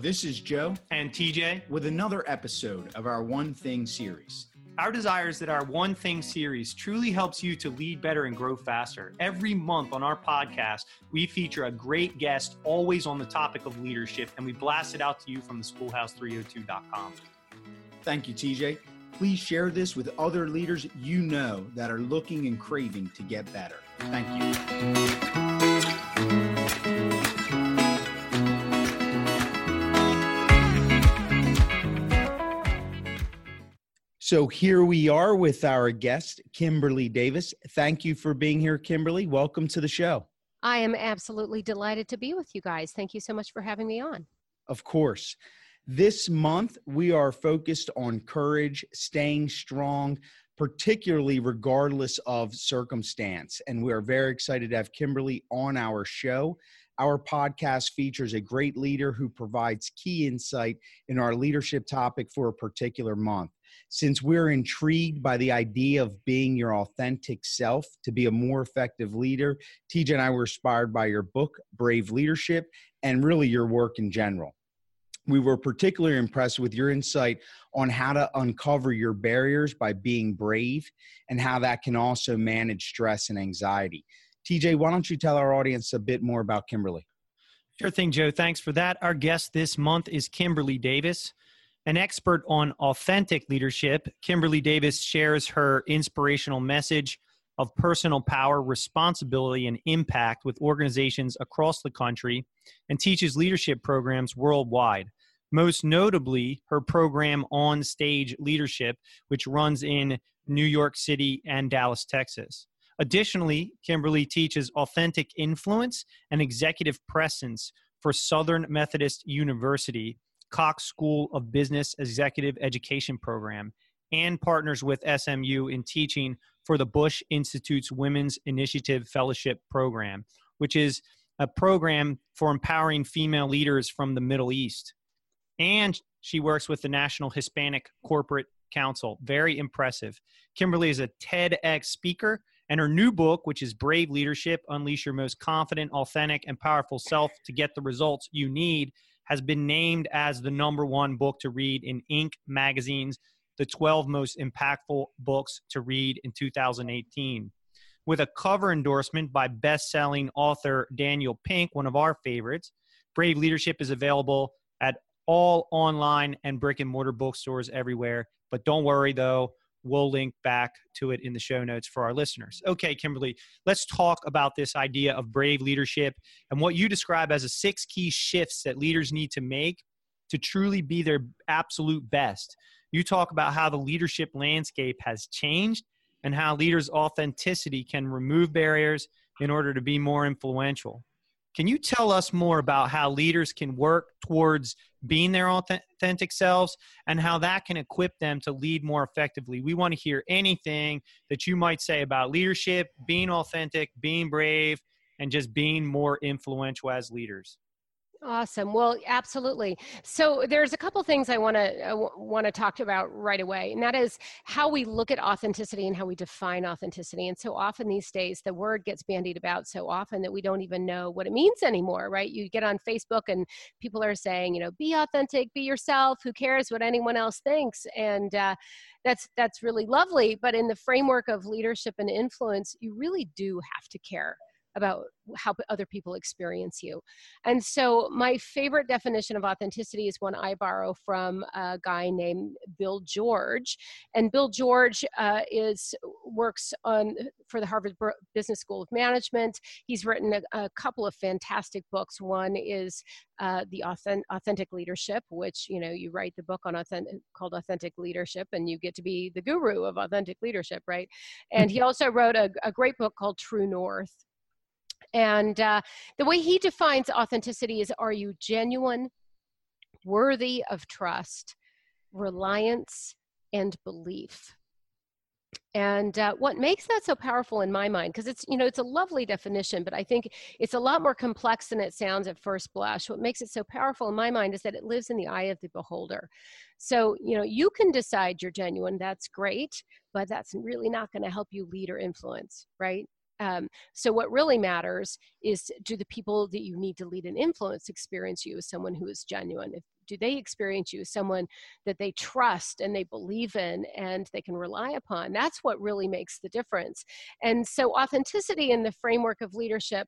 this is Joe and TJ with another episode of our One Thing series. Our desire is that our One Thing series truly helps you to lead better and grow faster. Every month on our podcast, we feature a great guest, always on the topic of leadership, and we blast it out to you from the schoolhouse302.com. Thank you, TJ. Please share this with other leaders you know that are looking and craving to get better. Thank you. So here we are with our guest, Kimberly Davis. Thank you for being here, Kimberly. Welcome to the show. I am absolutely delighted to be with you guys. Thank you so much for having me on. Of course. This month, we are focused on courage, staying strong, particularly regardless of circumstance. And we are very excited to have Kimberly on our show. Our podcast features a great leader who provides key insight in our leadership topic for a particular month. Since we're intrigued by the idea of being your authentic self to be a more effective leader, TJ and I were inspired by your book, Brave Leadership, and really your work in general. We were particularly impressed with your insight on how to uncover your barriers by being brave and how that can also manage stress and anxiety. TJ, why don't you tell our audience a bit more about Kimberly? Sure thing, Joe. Thanks for that. Our guest this month is Kimberly Davis. An expert on authentic leadership, Kimberly Davis shares her inspirational message of personal power, responsibility, and impact with organizations across the country and teaches leadership programs worldwide. Most notably, her program On Stage Leadership, which runs in New York City and Dallas, Texas. Additionally, Kimberly teaches authentic influence and executive presence for Southern Methodist University Cox School of Business Executive Education Program and partners with SMU in teaching for the Bush Institute's Women's Initiative Fellowship Program, which is a program for empowering female leaders from the Middle East. And she works with the National Hispanic Corporate Council. Very impressive. Kimberly is a TEDx speaker, and her new book, which is Brave Leadership Unleash Your Most Confident, Authentic, and Powerful Self to Get the Results You Need, has been named as the number one book to read in Inc. magazine's the 12 most impactful books to read in 2018. With a cover endorsement by best-selling author Daniel Pink, one of our favorites, Brave Leadership is available at all online and brick and mortar bookstores everywhere. But don't worry though, We'll link back to it in the show notes for our listeners. Okay, Kimberly, let's talk about this idea of brave leadership and what you describe as the six key shifts that leaders need to make to truly be their absolute best. You talk about how the leadership landscape has changed and how leaders' authenticity can remove barriers in order to be more influential. Can you tell us more about how leaders can work towards being their authentic selves and how that can equip them to lead more effectively? We want to hear anything that you might say about leadership, being authentic, being brave, and just being more influential as leaders. Awesome. Well, absolutely. So there's a couple things I want to uh, want to talk about right away, and that is how we look at authenticity and how we define authenticity. And so often these days, the word gets bandied about so often that we don't even know what it means anymore. Right? You get on Facebook and people are saying, you know, be authentic, be yourself. Who cares what anyone else thinks? And uh, that's that's really lovely. But in the framework of leadership and influence, you really do have to care about how other people experience you. And so, my favorite definition of authenticity is one I borrow from a guy named Bill George. And Bill George uh, is works on for the Harvard Business School of Management. He's written a, a couple of fantastic books. One is uh, the authentic, authentic leadership, which you know you write the book on authentic called Authentic Leadership, and you get to be the guru of authentic leadership, right? And he also wrote a, a great book called True North and uh, the way he defines authenticity is are you genuine, worthy of trust, reliance, and belief? and uh, what makes that so powerful in my mind because it's you know it's a lovely definition but i think it's a lot more complex than it sounds at first blush. What makes it so powerful in my mind is that it lives in the eye of the beholder. So you know you can decide you're genuine that's great but that's really not going to help you lead or influence right Um, so what really matters is do the people that you need to lead and influence experience you as someone who is genuine? If, do they experience you as someone that they trust and they believe in and they can rely upon? That's what really makes the difference. And so authenticity in the framework of leadership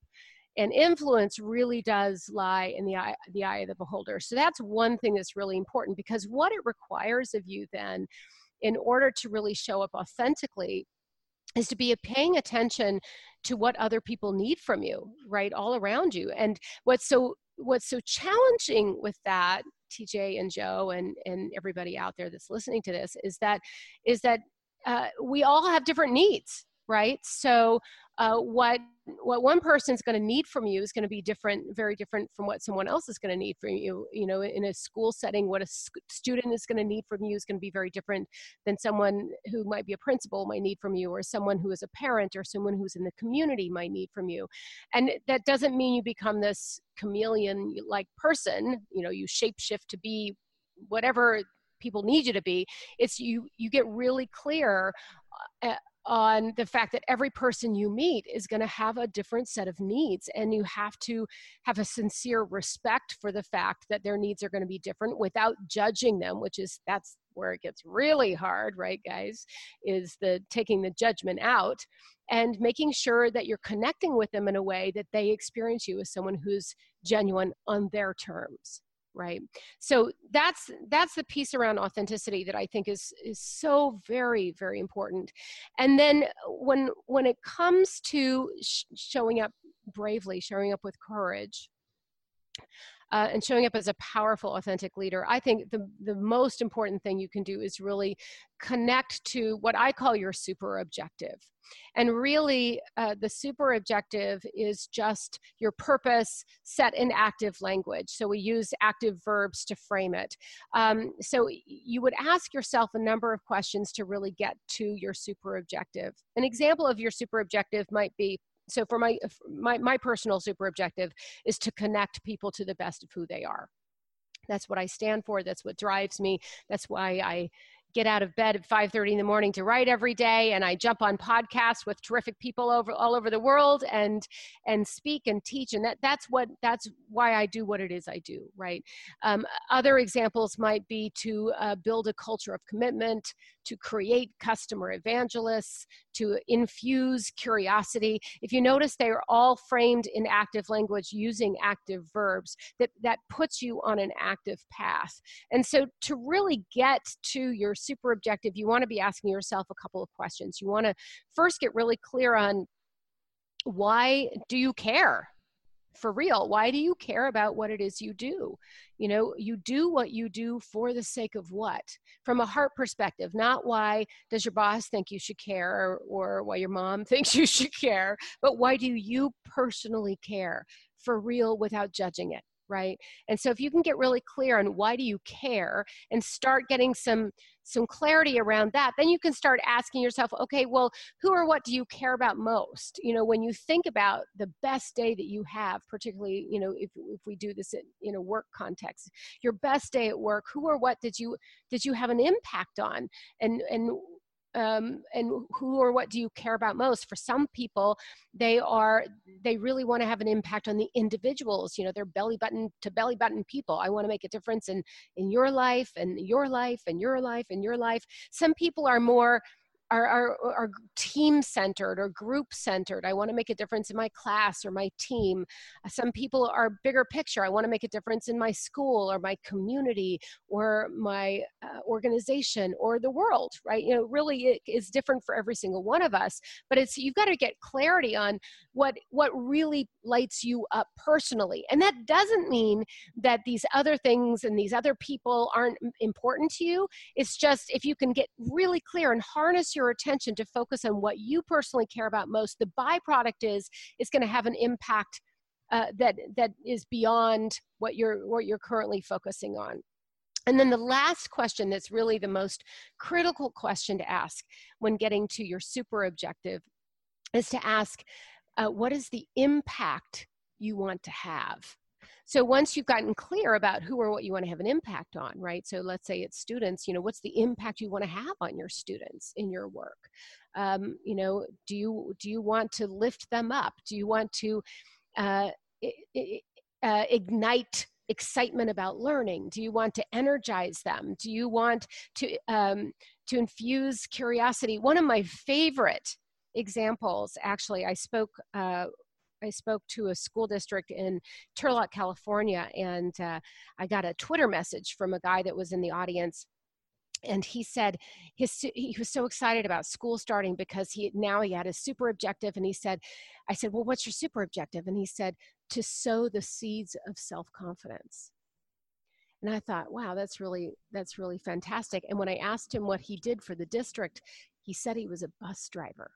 and influence really does lie in the eye, the eye of the beholder. So that's one thing that's really important because what it requires of you then in order to really show up authentically is to be paying attention to what other people need from you right all around you. And what's so what's so challenging with that tj and joe and and everybody out there that's listening to this is that is that uh, we all have different needs right? So uh, what what one person's going to need from you is going to be different very different from what someone else is going to need from you. You know in a school setting what a student is going to need from you is going to be very different than someone who might be a principal might need from you or someone who is a parent or someone who's in the community might need from you. And that doesn't mean you become this chameleon like person you know you shapeshift to be whatever people need you to be. It's you you get really clear uh, on the fact that every person you meet is going to have a different set of needs and you have to have a sincere respect for the fact that their needs are going to be different without judging them which is that's where it gets really hard right guys is the taking the judgment out and making sure that you're connecting with them in a way that they experience you as someone who's genuine on their terms right? So that's that's the piece around authenticity that i think is is so very very important. And then when when it comes to sh- showing up bravely showing up with courage uh, and showing up as a powerful, authentic leader, I think the, the most important thing you can do is really connect to what I call your super objective. And really, uh, the super objective is just your purpose set in active language. So we use active verbs to frame it. Um, so you would ask yourself a number of questions to really get to your super objective. An example of your super objective might be so for my my my personal super objective is to connect people to the best of who they are. That's what i stand for that's what drives me that's why i get out of bed at 5:30 in the morning to write every day and I jump on podcasts with terrific people over all over the world and and speak and teach and that that's what that's why I do what it is I do right? Um, other examples might be to uh, build a culture of commitment to create customer evangelists to infuse curiosity. If you notice they are all framed in active language using active verbs that that puts you on an active path. And so to really get to your super objective, you want to be asking yourself a couple of questions. You want to first get really clear on why do you care? For real, why do you care about what it is you do? You know, you do what you do for the sake of what? From a heart perspective, not why does your boss think you should care or, or why your mom thinks you should care, but why do you personally care for real without judging it? Right? And so if you can get really clear on why do you care and start getting some some clarity around that then you can start asking yourself okay well who or what do you care about most? You know when you think about the best day that you have particularly you know if, if we do this in, in a work context your best day at work who or what did you did you have an impact on? And and um, and who or what do you care about most? For some people they are they really want to have an impact on the individuals you know they're belly button to belly button people. I want to make a difference in in your life and your life and your life and your life. Some people are more are, are, are team centered or group centered. I want to make a difference in my class or my team. Some people are bigger picture. I want to make a difference in my school or my community or my uh, organization or the world, right? You know, really it is different for every single one of us, but it's, you've got to get clarity on what, what really lights you up personally. And that doesn't mean that these other things and these other people aren't important to you. It's just if you can get really clear and harness your your attention to focus on what you personally care about most, the byproduct is it's going to have an impact uh, that that is beyond what you're what you're currently focusing on. And then the last question that's really the most critical question to ask when getting to your super objective is to ask, uh, what is the impact you want to have? So once you've gotten clear about who or what you want to have an impact on, right? So let's say it's students, you know, what's the impact you want to have on your students in your work? Um, you know, do you do you want to lift them up? Do you want to uh, uh, ignite excitement about learning? Do you want to energize them? Do you want to um, to infuse curiosity? One of my favorite examples, actually, I spoke. Uh, I spoke to a school district in Turlock, California, and uh, I got a Twitter message from a guy that was in the audience and he said his he was so excited about school starting because he now he had a super objective and he said i said well what's your super objective? And he said to sow the seeds of self-confidence. And i thought wow that's really that's really fantastic. And when i asked him what he did for the district he said he was a bus driver.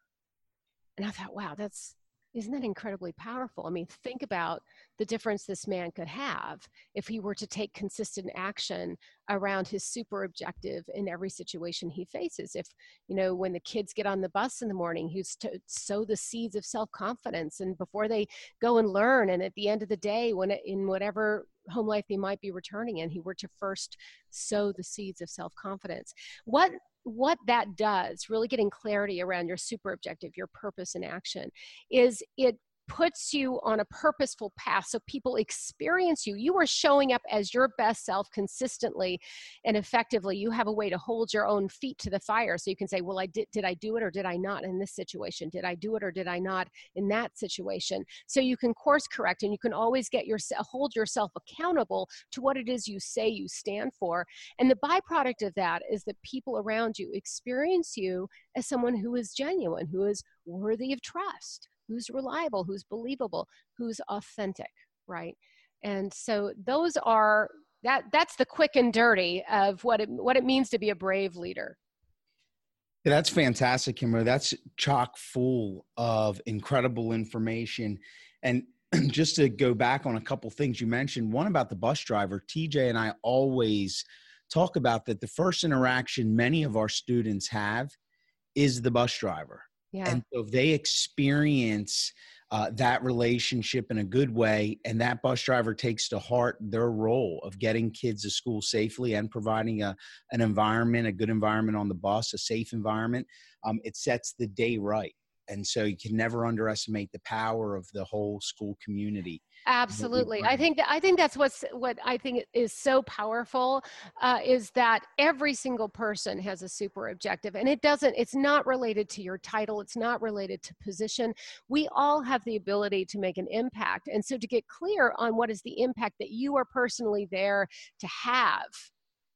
And i thought wow that's isn't that incredibly powerful? I mean, think about the difference this man could have if he were to take consistent action around his super objective in every situation he faces. If, you know, when the kids get on the bus in the morning, he's to sow the seeds of self confidence and before they go and learn. And at the end of the day, when it, in whatever home life they might be returning in, he were to first sow the seeds of self confidence. What what that does, really getting clarity around your super objective, your purpose and action, is it puts you on a purposeful path so people experience you. You are showing up as your best self consistently and effectively. You have a way to hold your own feet to the fire so you can say, Well, I did, did I do it or did I not in this situation? Did I do it or did I not in that situation? So you can course correct and you can always get yourself, hold yourself accountable to what it is you say you stand for. And the byproduct of that is that people around you experience you as someone who is genuine, who is worthy of trust who's reliable, who's believable, who's authentic, right? And so those are that that's the quick and dirty of what it what it means to be a brave leader. Yeah, that's fantastic, Kimberly. That's chock full of incredible information. And just to go back on a couple things you mentioned, one about the bus driver, TJ and I always talk about that the first interaction many of our students have is the bus driver. Yeah. And so they experience uh, that relationship in a good way, and that bus driver takes to heart their role of getting kids to school safely and providing a, an environment, a good environment on the bus, a safe environment. Um, it sets the day right. And so you can never underestimate the power of the whole school community absolutely. I think that i think that's what's what i think is so powerful uh, is that every single person has a super objective and it doesn't it's not related to your title it's not related to position. We all have the ability to make an impact and so to get clear on what is the impact that you are personally there to have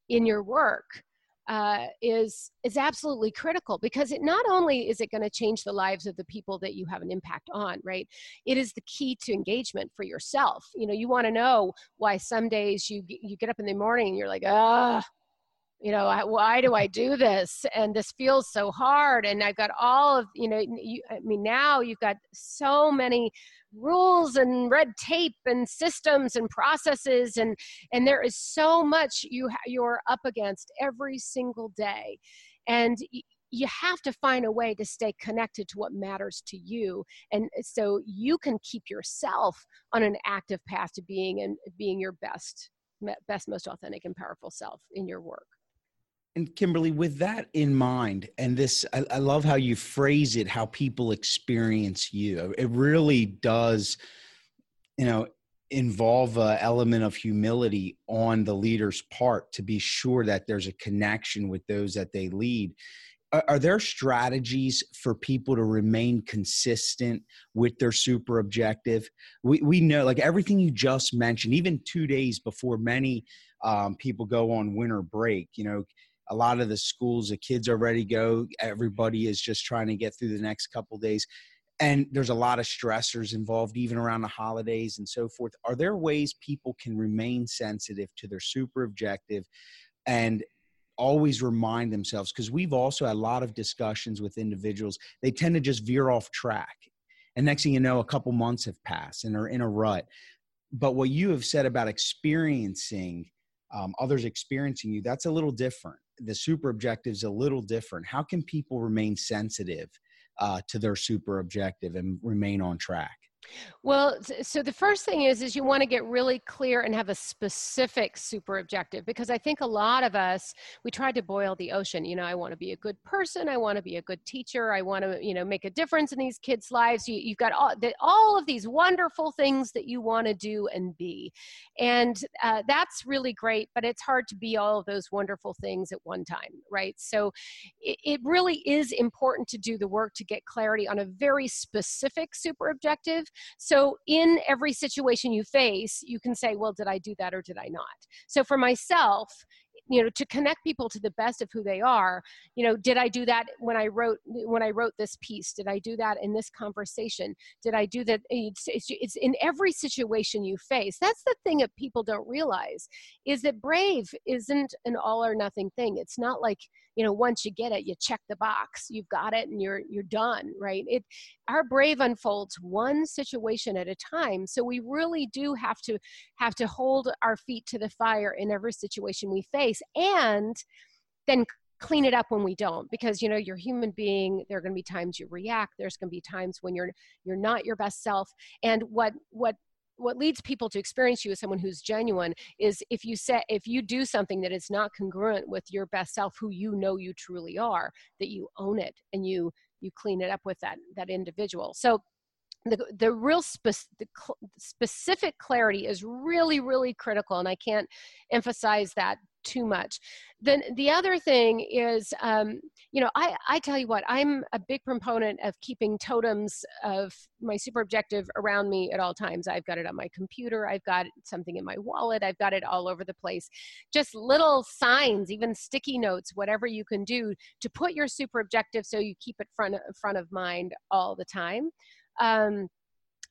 in your work uh, is is absolutely critical because it not only is it going to change the lives of the people that you have an impact on right? It is the key to engagement for yourself. You know you want to know why some days you you get up in the morning and you're like ah you know why do i do this? And this feels so hard and i've got all of you know you, i mean now you've got so many rules and red tape and systems and processes and and there is so much you you're up against every single day. And you have to find a way to stay connected to what matters to you. And so you can keep yourself on an active path to being and being your best best most authentic and powerful self in your work and Kimberly, with that in mind, and this, I, I, love how you phrase it, how people experience you. It really does, you know, involve an element of humility on the leader's part to be sure that there's a connection with those that they lead. Are, are there strategies for people to remain consistent with their super objective? We, we know, like everything you just mentioned, even two days before many um, people go on winter break, you know, a lot of the schools the kids are ready to go. Everybody is just trying to get through the next couple days. And there's a lot of stressors involved even around the holidays and so forth. Are there ways people can remain sensitive to their super objective and always remind themselves? Because we've also had a lot of discussions with individuals. They tend to just veer off track. And next thing you know a couple months have passed and are in a rut. But what you have said about experiencing um, others experiencing you that's a little different the super objective is a little different. How can people remain sensitive uh, to their super objective and remain on track? Well, so the first thing is is you want to get really clear and have a specific super objective because I think a lot of us we tried to boil the ocean. You know, I want to be a good person, I want to be a good teacher, I want to you know make a difference in these kids' lives. You, you've got all the, all of these wonderful things that you want to do and be, and uh, that's really great. But it's hard to be all of those wonderful things at one time, right? So it, it really is important to do the work to get clarity on a very specific super objective so, in every situation you face, you can say, Well, did I do that or did I not? So, for myself, you know to connect people to the best of who they are you know did i do that when i wrote when i wrote this piece? Did i do that in this conversation? Did i do that? It's, it's, it's in every situation you face. That's the thing that people don't realize is that brave isn't an all or nothing thing. It's not like you know once you get it you check the box you've got it and you're you're done right? It our brave unfolds one situation at a time. So we really do have to have to hold our feet to the fire in every situation we face and then clean it up when we don't because you know you're human being. There are going to be times you react. There's going to be times when you're you're not your best self. And what what what leads people to experience you as someone who's genuine is if you say if you do something that is not congruent with your best self who you know you truly are that you own it and you you clean it up with that that individual. So the, the real spe- the cl- specific clarity is really really critical and i can't emphasize that too much. Then the other thing is, um, you know, I, I tell you what, I'm a big proponent of keeping totems of my super objective around me at all times. I've got it on my computer, I've got something in my wallet, I've got it all over the place. Just little signs, even sticky notes, whatever you can do to put your super objective so you keep it front front of mind all the time. Um,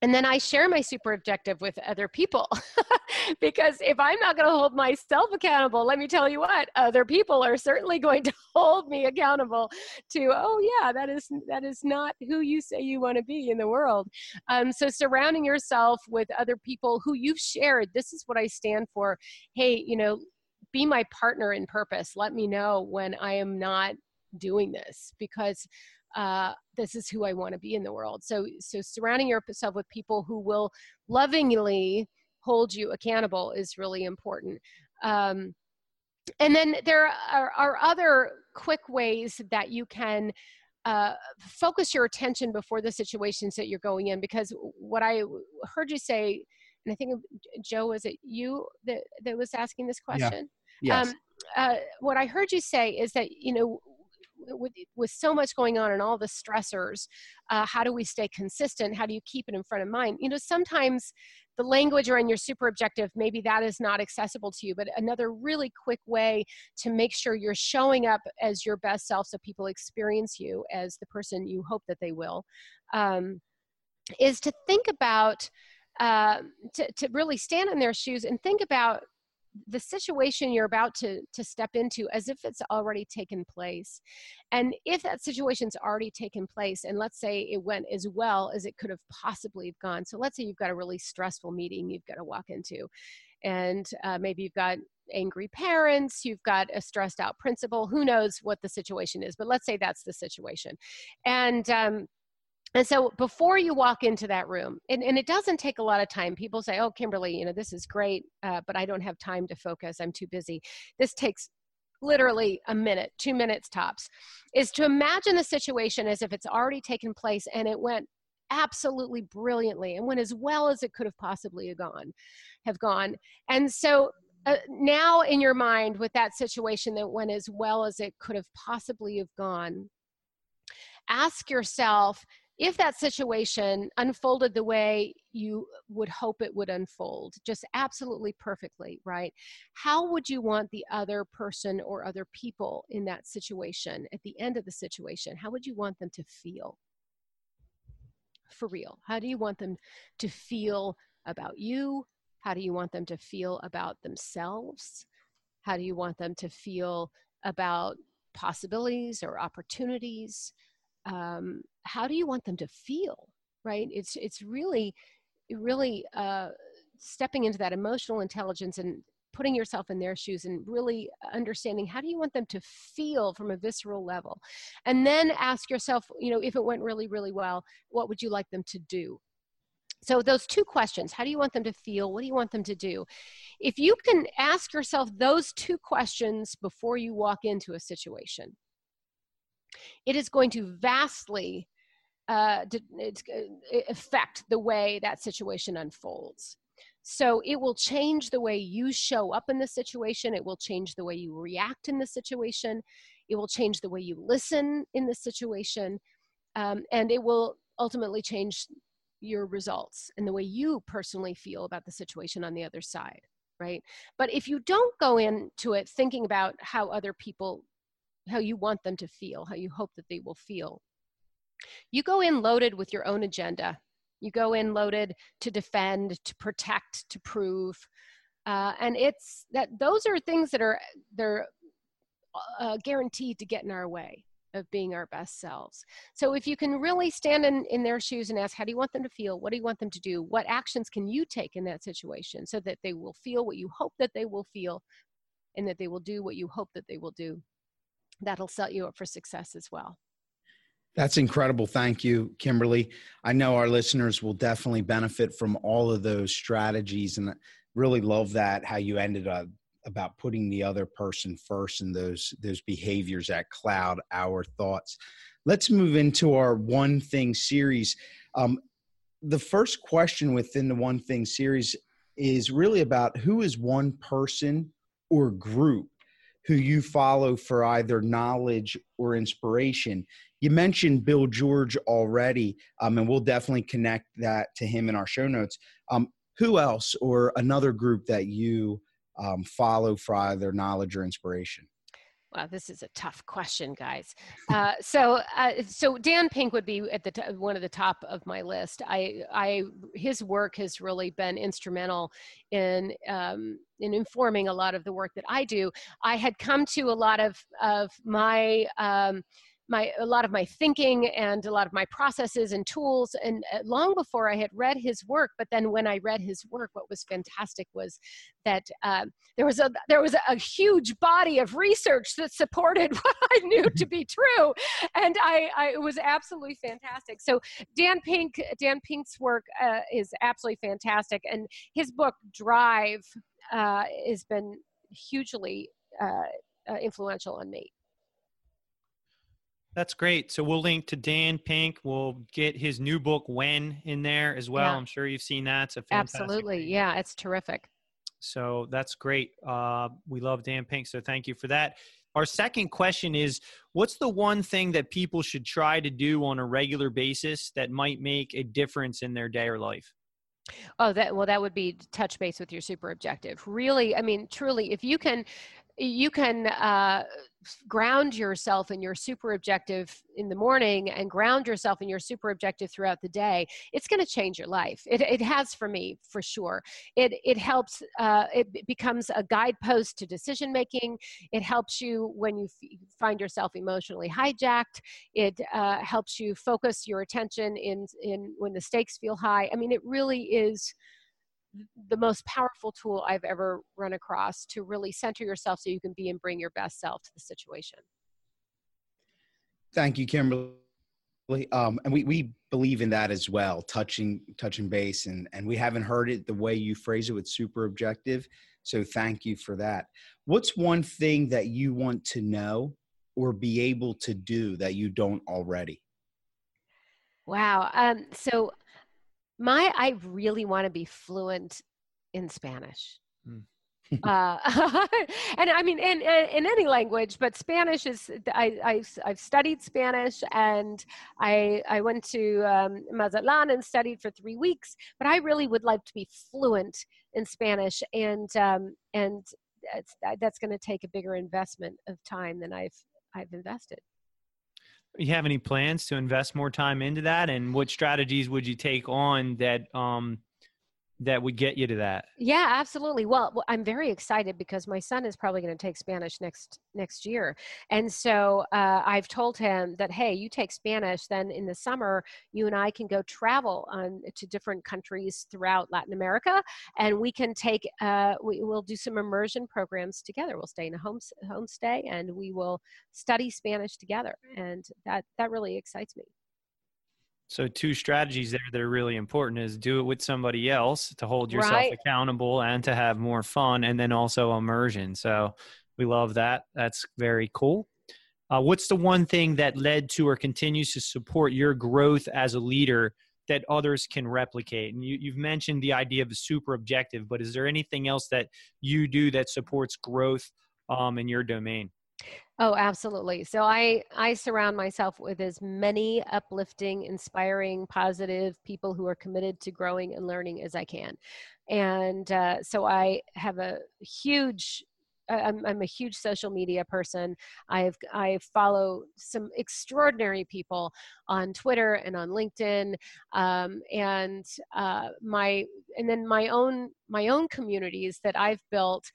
and then I share my super objective with other people. because if I'm not going to hold myself accountable, let me tell you what, other people are certainly going to hold me accountable to, oh yeah, that is that is not who you say you want to be in the world. Um, so surrounding yourself with other people who you've shared, this is what I stand for. Hey, you know, be my partner in purpose. Let me know when I am not doing this because uh, this is who I want to be in the world. So, so surrounding yourself with people who will lovingly hold you accountable is really important. Um, and then there are, are, other quick ways that you can uh, focus your attention before the situations that you're going in. Because what I heard you say, and I think Joe was it you that that was asking this question. Yeah. Yes. Um, uh, what I heard you say is that you know with, with so much going on and all the stressors, uh, how do we stay consistent? How do you keep it in front of mind? You know, sometimes the language around your super objective, maybe that is not accessible to you, but another really quick way to make sure you're showing up as your best self so people experience you as the person you hope that they will, um, is to think about, uh, to, to really stand in their shoes and think about the situation you're about to to step into as if it's already taken place. And if that situation's already taken place and let's say it went as well as it could have possibly gone so let's say you've got a really stressful meeting you've got to walk into and uh, maybe you've got angry parents you've got a stressed out principal who knows what the situation is but let's say that's the situation. And um, and so before you walk into that room and, and it doesn't take a lot of time people say oh kimberly you know this is great uh, but i don't have time to focus i'm too busy. This takes literally a minute two minutes tops is to imagine the situation as if it's already taken place and it went absolutely brilliantly and went as well as it could have possibly gone have gone. And so uh, now in your mind with that situation that went as well as it could have possibly have gone ask yourself if that situation unfolded the way you would hope it would unfold, just absolutely perfectly, right? How would you want the other person or other people in that situation at the end of the situation? How would you want them to feel? For real. How do you want them to feel about you? How do you want them to feel about themselves? How do you want them to feel about possibilities or opportunities? Um, how do you want them to feel right it's it's really really uh, stepping into that emotional intelligence and putting yourself in their shoes and really understanding how do you want them to feel from a visceral level and then ask yourself you know if it went really really well what would you like them to do So, those two questions how do you want them to feel? What do you want them to do? If you can ask yourself those two questions before you walk into a situation, it is going to vastly uh, uh affect the way that situation unfolds. So it will change the way you show up in the situation. It will change the way you react in the situation. It will change the way you listen in the situation. Um, and it will ultimately change your results and the way you personally feel about the situation on the other side right but if you don't go into it thinking about how other people how you want them to feel how you hope that they will feel you go in loaded with your own agenda you go in loaded to defend to protect to prove uh, and it's that those are things that are they're uh, guaranteed to get in our way of being our best selves. So if you can really stand in, in their shoes and ask, how do you want them to feel? What do you want them to do? What actions can you take in that situation so that they will feel what you hope that they will feel and that they will do what you hope that they will do? That'll set you up for success as well. That's incredible. Thank you, Kimberly. I know our listeners will definitely benefit from all of those strategies and really love that how you ended up about putting the other person first and those those behaviors that cloud our thoughts let's move into our one thing series um, the first question within the one thing series is really about who is one person or group who you follow for either knowledge or inspiration you mentioned bill george already um, and we'll definitely connect that to him in our show notes um, who else or another group that you um, follow for either knowledge or inspiration? Wow, this is a tough question, guys. Uh, so, uh, so Dan Pink would be at the t- one of the top of my list. I, I, his work has really been instrumental in um, in informing a lot of the work that I do. I had come to a lot of of my um, my a lot of my thinking and a lot of my processes and tools and uh, long before i had read his work but then when i read his work what was fantastic was that um, there was a there was a huge body of research that supported what i knew to be true and i, I it was absolutely fantastic. So dan pink dan pink's work uh, is absolutely fantastic and his book drive uh, has been hugely uh, uh influential on me that's great. So we'll link to Dan Pink. We'll get his new book "When" in there as well. Yeah. I'm sure you've seen that. So absolutely, yeah, it's terrific. So that's great. Uh, we love Dan Pink. So thank you for that. Our second question is What's the one thing that people should try to do on a regular basis that might make a difference in their day or life? Oh, that well, that would be touch base with your super objective. Really, I mean, truly, if you can you can uh, ground yourself in your super objective in the morning and ground yourself in your super objective throughout the day it's going to change your life. It, it has for me for sure. It, it helps uh, it becomes a guidepost to decision making it helps you when you f- find yourself emotionally hijacked. It uh, helps you focus your attention in in when the stakes feel high. I mean it really is the most powerful tool I've ever run across to really center yourself so you can be and bring your best self to the situation. Thank you, Kimberly. Um, and we, we believe in that as well, touching touching base, and and we haven't heard it the way you phrase it with super objective. So thank you for that. What's one thing that you want to know or be able to do that you don't already? Wow. Um, so my I really want to be fluent in Spanish. Mm. uh, and I mean, in, in, in any language, but Spanish is. I, I have studied Spanish, and I I went to um, Mazatlan and studied for three weeks. But I really would like to be fluent in Spanish, and um, and that's that's going to take a bigger investment of time than I've I've invested you have any plans to invest more time into that? And what strategies would you take on that um that would get you to that. Yeah absolutely. Well i'm very excited because my son is probably going to take spanish next next year. And so uh, i've told him that hey you take spanish then in the summer you and i can go travel on to different countries throughout latin america and we can take uh, we will do some immersion programs together. We'll stay in a home homestay and we will study spanish together. And that that really excites me So two strategies there that are really important is do it with somebody else to hold yourself Right. accountable and to have more fun, and then also immersion. So we love that. That's very cool. Uh, what's the one thing that led to or continues to support your growth as a leader that others can replicate? And you, you've mentioned the idea of the super objective, but is there anything else that you do that supports growth um, in your domain? Oh, absolutely. So I I surround myself with as many uplifting, inspiring, positive people who are committed to growing and learning as I can, and uh, so I have a huge. I'm, I'm a huge social media person. I've I follow some extraordinary people on Twitter and on LinkedIn, um, and uh, my and then my own my own communities that I've built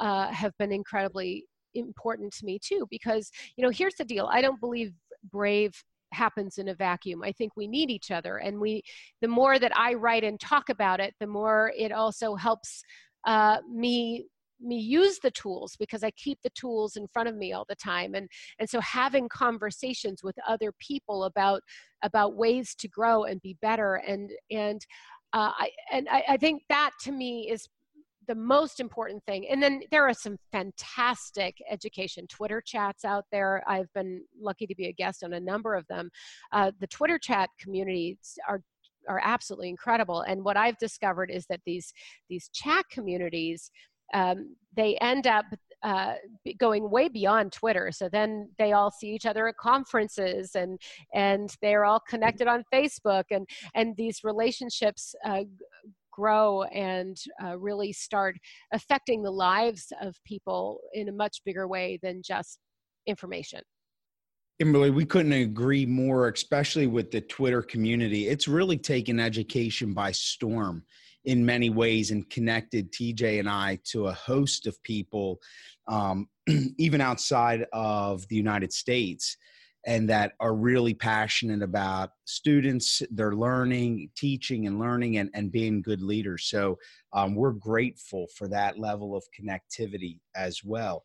uh, have been incredibly important to me too because you know here's the deal i don't believe brave happens in a vacuum. I think we need each other and we the more that i write and talk about it the more it also helps uh, me me use the tools because i keep the tools in front of me all the time and and so having conversations with other people about about ways to grow and be better and and uh, I, and I, I think that to me is the most important thing. And then there are some fantastic education Twitter chats out there. I've been lucky to be a guest on a number of them. Uh, the Twitter chat communities are are absolutely incredible. And what I've discovered is that these these chat communities um, they end up uh, going way beyond Twitter. So then they all see each other at conferences, and and they're all connected on Facebook, and and these relationships uh, grow and uh, really start affecting the lives of people in a much bigger way than just information. Kimberly, we couldn't agree more, especially with the Twitter community. It's really taken education by storm in many ways and connected TJ and I to a host of people, um, even outside of the United States, and that are really passionate about students, their learning, teaching, and learning, and, and being good leaders. So um, we're grateful for that level of connectivity as well.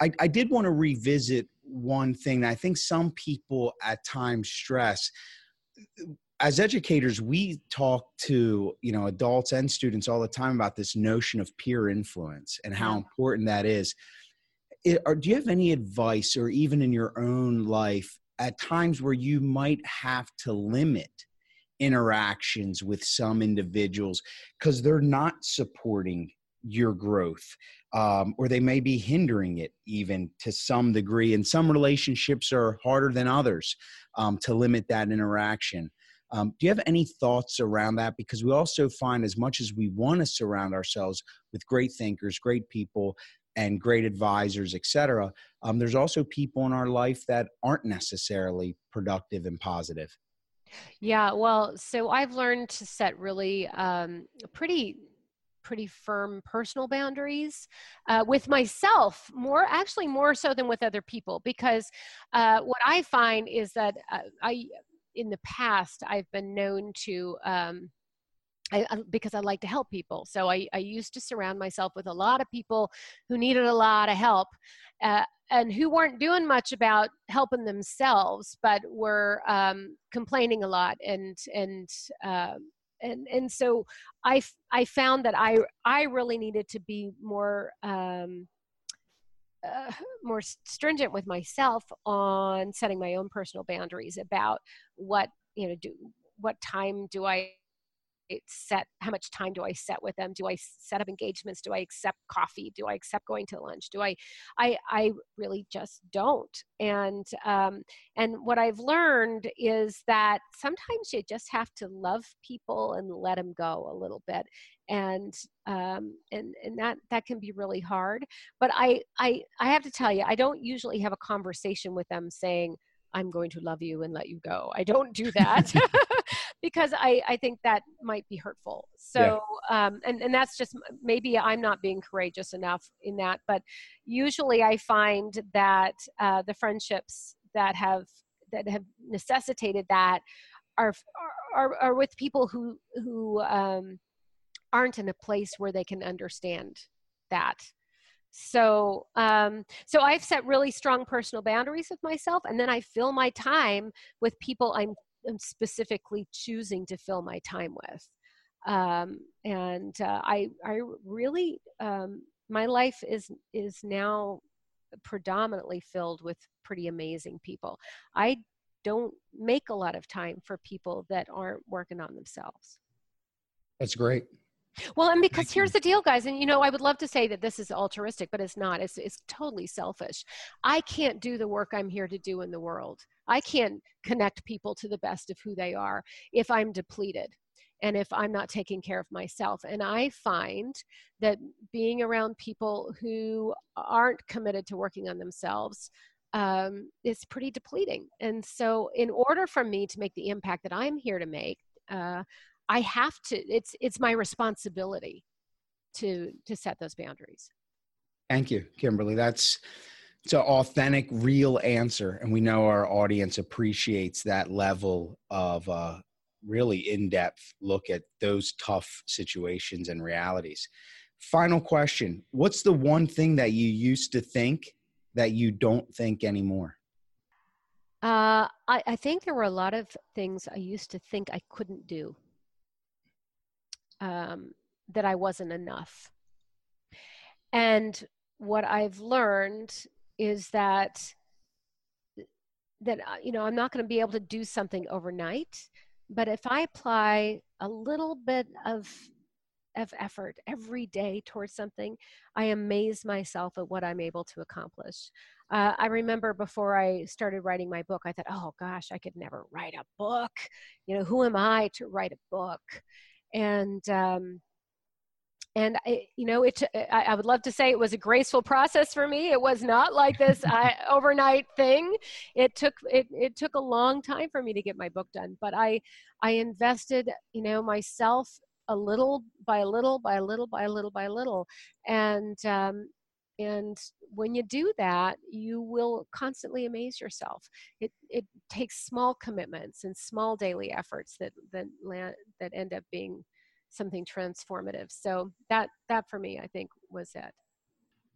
I, I did want to revisit one thing I think some people at times stress. As educators, we talk to you know adults and students all the time about this notion of peer influence and how important that is. Do you have any advice, or even in your own life, at times where you might have to limit interactions with some individuals because they're not supporting your growth? um, or they may be hindering it even to some degree. And some relationships are harder than others um, to limit that interaction. Um, do you have any thoughts around that? Because we also find, as much as we want to surround ourselves with great thinkers, great people, and great advisors, et cetera, um, there's also people in our life that aren't necessarily productive and positive. Yeah, well, so I've learned to set really um, pretty pretty firm personal boundaries uh, with myself more actually more so than with other people because uh, what i find is that uh, i in the past i've been known to um, I, because I like to help people. So I, I used to surround myself with a lot of people who needed a lot of help uh, and who weren't doing much about helping themselves, but were um, complaining a lot and and uh, and and so I I found that I I really needed to be more. Um, uh, more stringent with myself on setting my own personal boundaries about what you know do what time do i set how much time do i set with them? Do i set up engagements? Do i accept coffee? Do i accept going to lunch? Do i i i really just don't. And um and what i've learned is that sometimes you just have to love people and let them go a little bit. And um and and that that can be really hard. But i i i have to tell you i don't usually have a conversation with them saying i'm going to love you and let you go. I don't do that because I, I think that might be hurtful. So, um, and, and that's just maybe I'm not being courageous enough in that, but usually I find that uh, the friendships that have that have necessitated that are are, are with people who who um, aren't in a place where they can understand that. So, um, so I've set really strong personal boundaries with myself, and then I fill my time with people I'm am specifically choosing to fill my time with. Um, and uh, I, I really, um, my life is is now predominantly filled with pretty amazing people. I don't make a lot of time for people that aren't working on themselves. That's great. Well, and because here's the deal, guys, and you know, I would love to say that this is altruistic, but it's not. It's it's totally selfish. I can't do the work I'm here to do in the world. I can't connect people to the best of who they are if I'm depleted and if I'm not taking care of myself. And I find that being around people who aren't committed to working on themselves um, is pretty depleting. And so, in order for me to make the impact that I'm here to make, uh, I have to. It's it's my responsibility to to set those boundaries. Thank you, Kimberly. That's it's an authentic, real answer, and we know our audience appreciates that level of uh, really in-depth look at those tough situations and realities. Final question: What's the one thing that you used to think that you don't think anymore? Uh, I, I think there were a lot of things I used to think I couldn't do um, that I wasn't enough. And what I've learned is that that uh, you know I'm not going to be able to do something overnight, but if I apply a little bit of of effort every day towards something, I amaze myself at what I'm able to accomplish. Uh, I remember before I started writing my book, I thought, oh gosh, I could never write a book. You know, who am I to write a book? And um, and I, you know it I, I, would love to say it was a graceful process for me. It was not like this I, overnight thing. It took it, it took a long time for me to get my book done but i i invested you know myself a little by a little by a little by a little by a little. And um, and when you do that you will constantly amaze yourself it it takes small commitments and small daily efforts that that that end up being something transformative so that that for me i think was it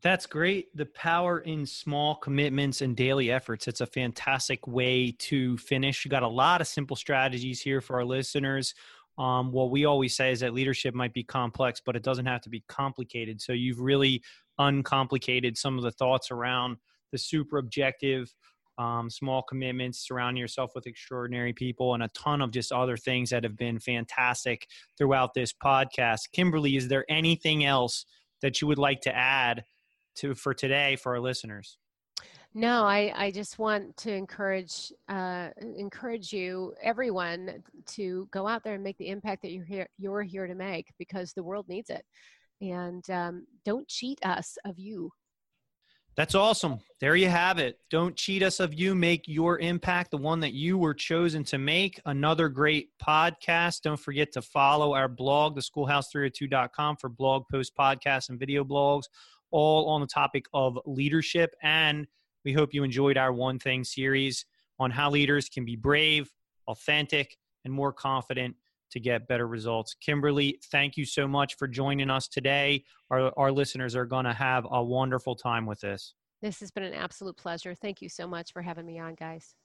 that's great. The power in small commitments and daily efforts. It's a fantastic way to finish. You got a lot of simple strategies here for our listeners. Um, what we always say is that leadership might be complex, but it doesn't have to be complicated. So you've really uncomplicated some of the thoughts around the super objective um, small commitments surrounding yourself with extraordinary people and a ton of just other things that have been fantastic throughout this podcast. Kimberly is there anything else that you would like to add to for today for our listeners? No, I, I just want to encourage uh, encourage you, everyone, to go out there and make the impact that you're here you're here to make because the world needs it and um, don't cheat us of you. That's awesome. There you have it. Don't cheat us of you. Make your impact the one that you were chosen to make. Another great podcast. Don't forget to follow our blog, theschoolhouse302.com, for blog posts, podcasts, and video blogs, all on the topic of leadership. And we hope you enjoyed our One Thing series on how leaders can be brave, authentic, and more confident to get better results. Kimberly, thank you so much for joining us today. Our, our listeners are going to have a wonderful time with this. This has been an absolute pleasure. Thank you so much for having me on, guys.